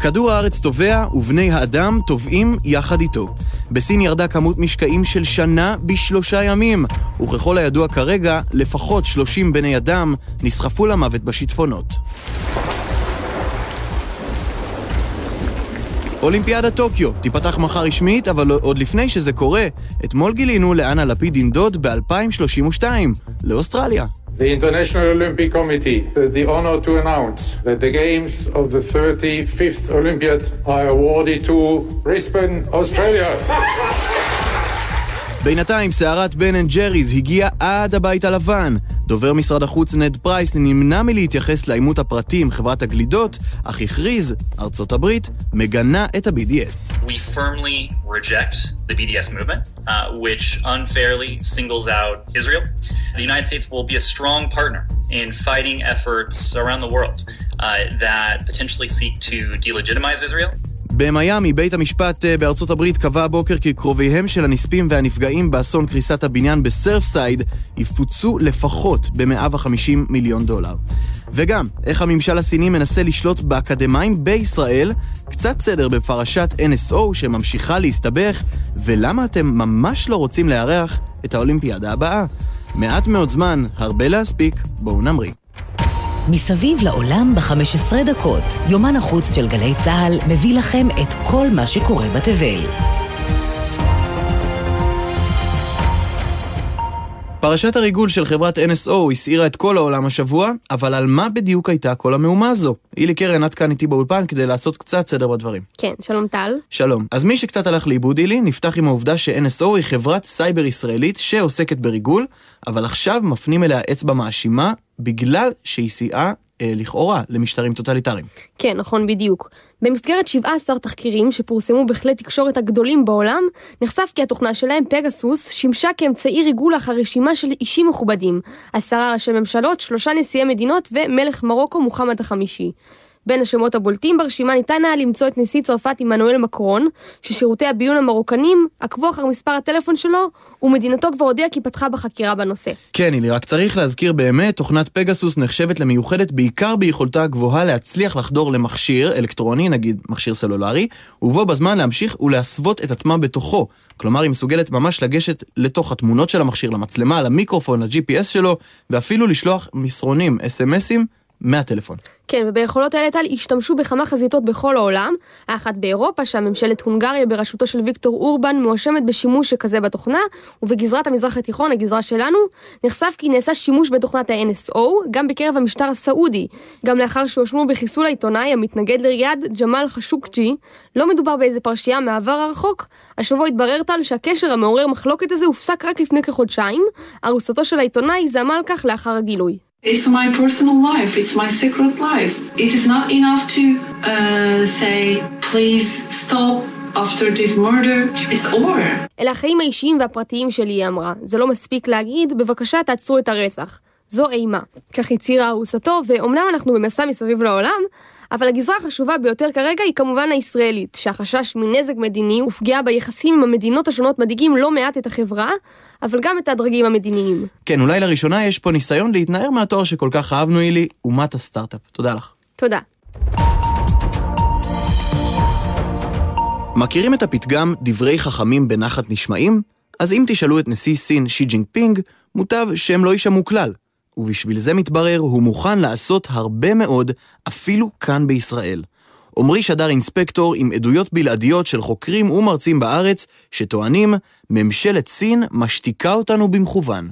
כדור הארץ טובע ובני האדם טובעים יחד איתו. בסין ירדה כמות משקעים של שנה בשלושה ימים, וככל הידוע כרגע, לפחות 30 בני אדם נסחפו למוות בשיטפונות. אולימפיאדת טוקיו תיפתח מחר רשמית, אבל עוד לפני שזה קורה, אתמול גילינו לאן הלפיד ינדוד ב-2032, לאוסטרליה. The International Olympic Committee, the honor to announce that the games of the 35th Olympiad are awarded to Brisbane, Australia. בינתיים סערת בן אנד ג'ריז הגיעה עד הבית הלבן. דובר משרד החוץ נד פרייס נמנע מלהתייחס לעימות הפרטי עם חברת הגלידות, אך הכריז, ארצות הברית מגנה את ה-BDS. We firmly reject the BDS movement, uh, which unfairly singles out Israel. The United States will be a strong partner in fighting efforts around the world uh, that potentially seek to delegitimize Israel. במיאמי, בית המשפט אה, בארצות הברית קבע הבוקר כי קרוביהם של הנספים והנפגעים באסון קריסת הבניין בסרפסייד יפוצו לפחות ב-150 מיליון דולר. וגם, איך הממשל הסיני מנסה לשלוט באקדמאים בישראל, קצת סדר בפרשת NSO שממשיכה להסתבך, ולמה אתם ממש לא רוצים לארח את האולימפיאדה הבאה. מעט מאוד זמן, הרבה להספיק, בואו נמריא. מסביב לעולם ב-15 דקות, יומן החוץ של גלי צה"ל מביא לכם את כל מה שקורה בתבל. פרשת הריגול של חברת NSO הסעירה את כל העולם השבוע, אבל על מה בדיוק הייתה כל המהומה הזו? אילי קרן, את כאן איתי באולפן כדי לעשות קצת סדר בדברים. כן, שלום טל. שלום. אז מי שקצת הלך לאיבוד, אילי, נפתח עם העובדה ש-NSO היא חברת סייבר ישראלית שעוסקת בריגול, אבל עכשיו מפנים אליה אצבע מאשימה בגלל שהיא סייעה אה, לכאורה למשטרים טוטליטריים. כן, נכון בדיוק. במסגרת 17 תחקירים שפורסמו בכלי תקשורת הגדולים בעולם, נחשף כי התוכנה שלהם, פגסוס, שימשה כאמצעי ריגול אחר רשימה של אישים מכובדים. עשרה ראשי ממשלות, שלושה נשיאי מדינות ומלך מרוקו מוחמד החמישי. בין השמות הבולטים ברשימה ניתן היה למצוא את נשיא צרפת עמנואל מקרון, ששירותי הביון המרוקנים עקבו אחר מספר הטלפון שלו, ומדינתו כבר הודיעה כי פתחה בחקירה בנושא. כן, אילי, רק צריך להזכיר באמת, תוכנת פגסוס נחשבת למיוחדת בעיקר ביכולתה הגבוהה להצליח לחדור למכשיר אלקטרוני, נגיד מכשיר סלולרי, ובו בזמן להמשיך ולהסוות את עצמה בתוכו. כלומר, היא מסוגלת ממש לגשת לתוך התמונות של המכשיר, למצלמה, למיקרופון, ל-GPS שלו, ואפילו לשלוח מסרונים, אס.אם.אסים, מהטלפון. כן, וביכולות האלה טל השתמשו בכמה חזיתות בכל העולם. האחת באירופה, שם ממשלת הונגריה בראשותו של ויקטור אורבן מואשמת בשימוש שכזה בתוכנה, ובגזרת המזרח התיכון, הגזרה שלנו, נחשף כי נעשה שימוש בתוכנת ה-NSO, גם בקרב המשטר הסעודי. גם לאחר שהואשמו בחיסול העיתונאי המתנגד לריאד, ג'מאל חשוקג'י, לא מדובר באיזה פרשייה מהעבר הרחוק. השבוע התברר טל שהקשר המעורר מחלוקת הזה הופסק רק לפני כחודשיים. ארוסתו של העיתונאי זעמה על כך לאחר הגילוי. It's my personal life, it's my secret life. It is not enough to uh, say, please stop after this murder. It's over. אלה החיים האישיים והפרטיים שלי, היא אמרה. זה לא מספיק להגיד, בבקשה תעצרו את הרצח. זו אימה. כך הצהירה ארוסתו, ואומנם אנחנו במסע מסביב לעולם, אבל הגזרה החשובה ביותר כרגע היא כמובן הישראלית, שהחשש מנזק מדיני ופגיעה ביחסים עם המדינות השונות מדאיגים לא מעט את החברה, אבל גם את הדרגים המדיניים. כן, אולי לראשונה יש פה ניסיון להתנער מהתואר שכל כך אהבנו, אילי, אומת הסטארט-אפ. תודה לך. תודה. מכירים את הפתגם דברי חכמים בנחת נשמעים? אז אם תשאלו את נשיא סין שי ג'ינג פינג, מוטב שהם לא יישמעו כלל. ובשביל זה מתברר, הוא מוכן לעשות הרבה מאוד, אפילו כאן בישראל. עמרי שדה אינספקטור עם עדויות בלעדיות של חוקרים ומרצים בארץ, שטוענים, ממשלת סין משתיקה אותנו במכוון.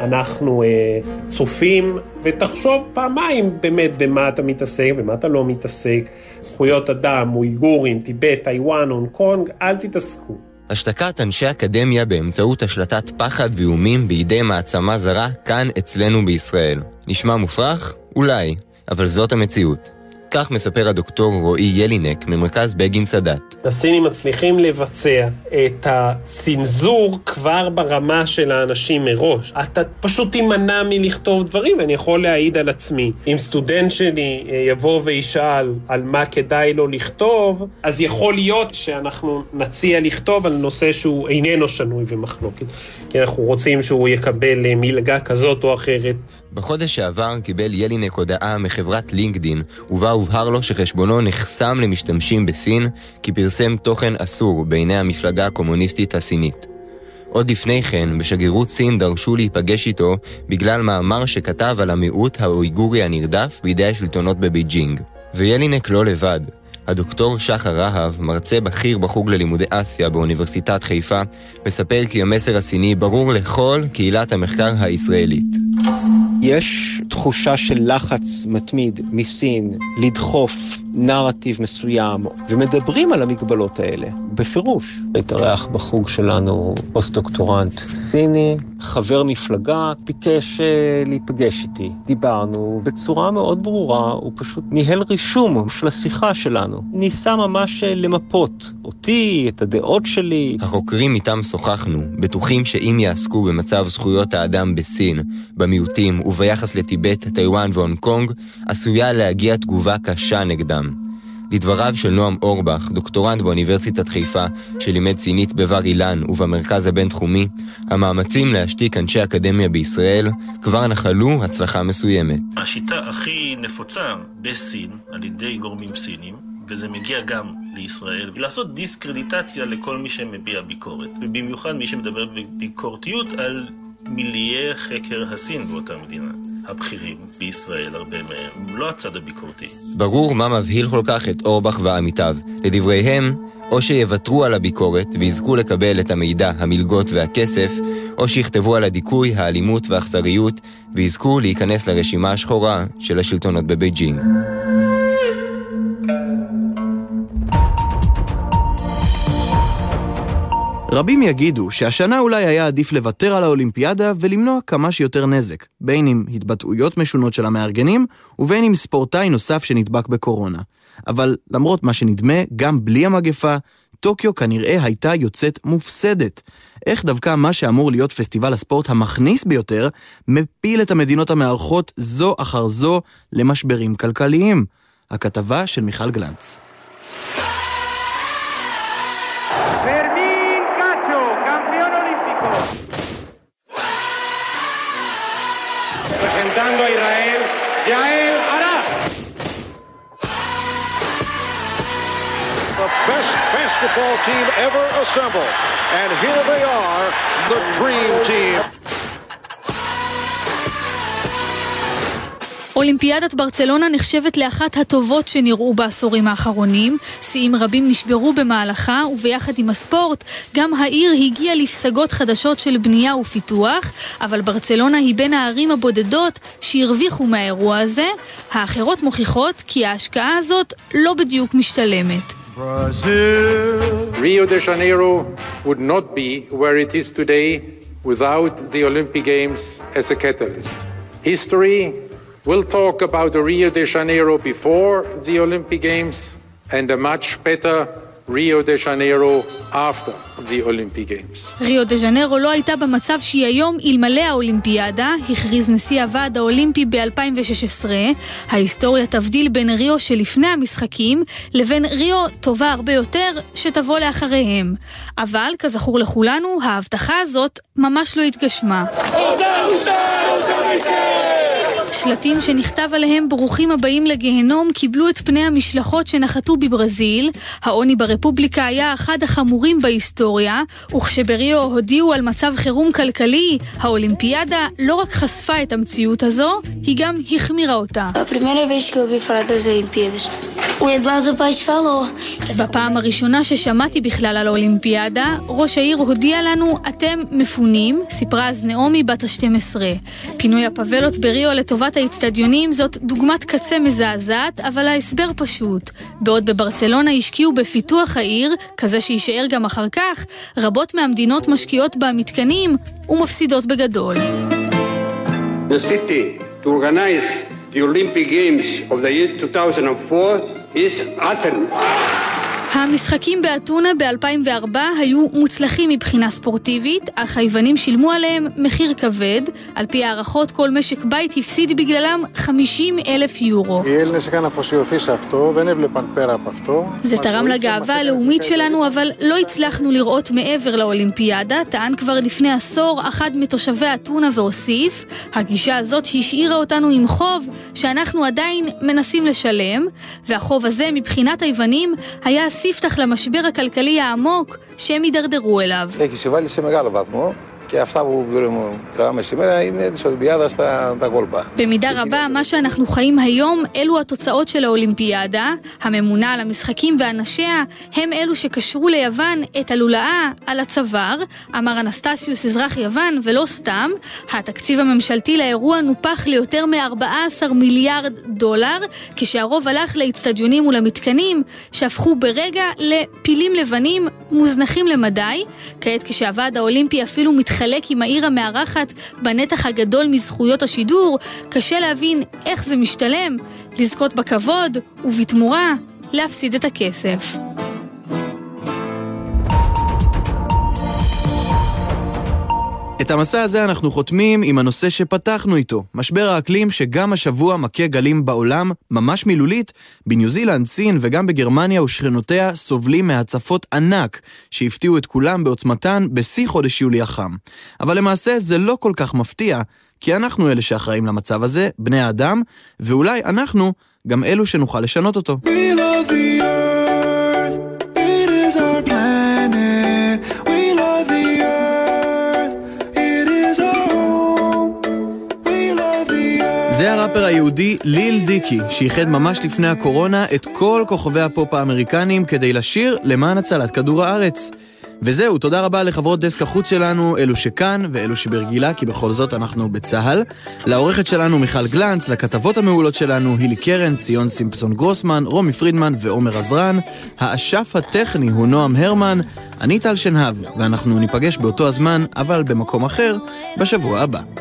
אנחנו אה, צופים, ותחשוב פעמיים באמת במה אתה מתעסק, במה אתה לא מתעסק. זכויות אדם, אויגורים, טיבט, טיוואן, הונג קונג, אל תתעסקו. השתקת אנשי אקדמיה באמצעות השלטת פחד ואיומים בידי מעצמה זרה כאן אצלנו בישראל. נשמע מופרך? אולי, אבל זאת המציאות. כך מספר הדוקטור רועי ילינק ממרכז בגין סאדאת. הסינים מצליחים לבצע את הצנזור כבר ברמה של האנשים מראש. אתה פשוט תימנע מלכתוב דברים, ואני יכול להעיד על עצמי. אם סטודנט שלי אה, יבוא וישאל על מה כדאי לו לכתוב, אז יכול להיות שאנחנו נציע לכתוב על נושא שהוא איננו שנוי במחלוקת. כי אנחנו רוצים שהוא יקבל אה, מלגה כזאת או אחרת. בחודש שעבר קיבל ילינק הודעה מחברת לינקדין, ובה הובהר לו שחשבונו נחסם למשתמשים בסין, כי פרסם תוכן אסור בעיני המפלגה הקומוניסטית הסינית. עוד לפני כן, בשגרירות סין דרשו להיפגש איתו בגלל מאמר שכתב על המיעוט האויגורי הנרדף בידי השלטונות בבייג'ינג. וילינק לא לבד. הדוקטור שחר רהב, מרצה בכיר בחוג ללימודי אסיה באוניברסיטת חיפה, מספר כי המסר הסיני ברור לכל קהילת המחקר הישראלית. יש תחושה של לחץ מתמיד מסין לדחוף נרטיב מסוים, ומדברים על המגבלות האלה, בפירוש. התארח בחוג שלנו פוסט-דוקטורנט סיני, חבר מפלגה, ביקש uh, להיפגש איתי. דיברנו בצורה מאוד ברורה, הוא פשוט ניהל רישום של השיחה שלנו. ניסה ממש אה, למפות אותי, את הדעות שלי. החוקרים איתם שוחחנו, בטוחים שאם יעסקו במצב זכויות האדם בסין, במיעוטים וביחס לטיבט, טיוואן והונג קונג, עשויה להגיע תגובה קשה נגדם. לדבריו של נועם אורבך, דוקטורנט באוניברסיטת חיפה, שלימד סינית בבר אילן ובמרכז הבינתחומי, המאמצים להשתיק אנשי אקדמיה בישראל כבר נחלו הצלחה מסוימת. השיטה הכי נפוצה בסין על ידי גורמים סינים וזה מגיע גם לישראל, ולעשות דיסקרדיטציה לכל מי שמביע ביקורת, ובמיוחד מי שמדבר בביקורתיות על מיליה חקר הסין באותה מדינה. הבכירים בישראל, הרבה מהם, לא הצד הביקורתי. ברור מה מבהיל כל כך את אורבך ועמיתיו. לדבריהם, או שיוותרו על הביקורת ויזכו לקבל את המידע, המלגות והכסף, או שיכתבו על הדיכוי, האלימות והאכזריות, ויזכו להיכנס לרשימה השחורה של השלטונות בבייג'ינג. רבים יגידו שהשנה אולי היה עדיף לוותר על האולימפיאדה ולמנוע כמה שיותר נזק, בין אם התבטאויות משונות של המארגנים, ובין אם ספורטאי נוסף שנדבק בקורונה. אבל למרות מה שנדמה, גם בלי המגפה, טוקיו כנראה הייתה יוצאת מופסדת. איך דווקא מה שאמור להיות פסטיבל הספורט המכניס ביותר, מפיל את המדינות המארחות זו אחר זו למשברים כלכליים? הכתבה של מיכל גלנץ. A Israel, Yael. The best basketball team ever assembled. And here they are, the Dream Team. אולימפיאדת ברצלונה נחשבת לאחת הטובות שנראו בעשורים האחרונים, שיאים רבים נשברו במהלכה, וביחד עם הספורט, גם העיר הגיעה לפסגות חדשות של בנייה ופיתוח, אבל ברצלונה היא בין הערים הבודדות שהרוויחו מהאירוע הזה, האחרות מוכיחות כי ההשקעה הזאת לא בדיוק משתלמת. Rio de would not be where it is today without the Olympic Games as a catalyst. History We'll talk about the Rio de Janeiro before the Olympic Games and a much better ריו דה ז'נרו after the Olympic Games. ריו דה ז'נרו לא הייתה במצב שהיא היום אלמלא האולימפיאדה, הכריז נשיא הוועד האולימפי ב-2016. ההיסטוריה תבדיל בין ריו שלפני המשחקים לבין ריו טובה הרבה יותר שתבוא לאחריהם. אבל, כזכור לכולנו, ההבטחה הזאת ממש לא התגשמה. שלטים שנכתב עליהם ברוכים הבאים לגיהנום קיבלו את פני המשלחות שנחתו בברזיל. העוני ברפובליקה היה אחד החמורים בהיסטוריה, וכשבריו הודיעו על מצב חירום כלכלי, האולימפיאדה לא רק חשפה את המציאות הזו, היא גם החמירה אותה. בפעם הראשונה ששמעתי בכלל על האולימפיאדה, ראש העיר הודיע לנו, אתם מפונים, סיפרה אז נעמי בת ה-12. פינוי הפבלות בריו לטובת האיצטדיונים זאת דוגמת קצה מזעזעת, אבל ההסבר פשוט. בעוד בברצלונה השקיעו בפיתוח העיר, כזה שיישאר גם אחר כך, רבות מהמדינות משקיעות במתקנים ומפסידות בגדול. The city to organize The Olympic Games of the year 2004 is Athens. המשחקים באתונה ב-2004 היו מוצלחים מבחינה ספורטיבית, אך היוונים שילמו עליהם מחיר כבד. על פי הערכות, כל משק בית הפסיד בגללם 50 אלף יורו. זה תרם לגאווה הלאומית שלנו, אבל לא הצלחנו לראות מעבר לאולימפיאדה, טען כבר לפני עשור אחד מתושבי אתונה והוסיף, הגישה הזאת השאירה אותנו עם חוב שאנחנו עדיין מנסים לשלם, והחוב הזה מבחינת היוונים היה ספתח למשבר הכלכלי העמוק שהם הידרדרו אליו. και αυτά που τραβάμε σήμερα είναι της Ολυμπιάδας τα, τα κόλπα. במידה רבה, מה שאנחנו חיים היום, אלו התוצאות של האולימפיאדה. הממונה על המשחקים ואנשיה הם אלו שקשרו ליוון את הלולאה על הצוואר, אמר אנסטסיוס אזרח יוון, ולא סתם. התקציב הממשלתי לאירוע נופח ליותר מ-14 מיליארד דולר, כשהרוב הלך לאצטדיונים ולמתקנים, שהפכו ברגע לפילים לבנים מוזנחים למדי. כעת כשהוועד האולימפי אפילו מתחיל מתחלק עם העיר המארחת בנתח הגדול מזכויות השידור, קשה להבין איך זה משתלם לזכות בכבוד, ובתמורה להפסיד את הכסף. את המסע הזה אנחנו חותמים עם הנושא שפתחנו איתו, משבר האקלים שגם השבוע מכה גלים בעולם, ממש מילולית, בניו זילנד, סין וגם בגרמניה ושכנותיה סובלים מהצפות ענק שהפתיעו את כולם בעוצמתן בשיא חודש יולי החם. אבל למעשה זה לא כל כך מפתיע, כי אנחנו אלה שאחראים למצב הזה, בני האדם, ואולי אנחנו גם אלו שנוכל לשנות אותו. We זה הראפר היהודי ליל דיקי, שאיחד ממש לפני הקורונה את כל כוכבי הפופ האמריקנים כדי לשיר למען הצלת כדור הארץ. וזהו, תודה רבה לחברות דסק החוץ שלנו, אלו שכאן ואלו שברגילה, כי בכל זאת אנחנו בצה"ל. לעורכת שלנו מיכל גלנץ, לכתבות המעולות שלנו הילי קרן, ציון סימפסון גרוסמן, רומי פרידמן ועומר עזרן. האשף הטכני הוא נועם הרמן, אני טל שנהב, ואנחנו ניפגש באותו הזמן, אבל במקום אחר, בשבוע הבא.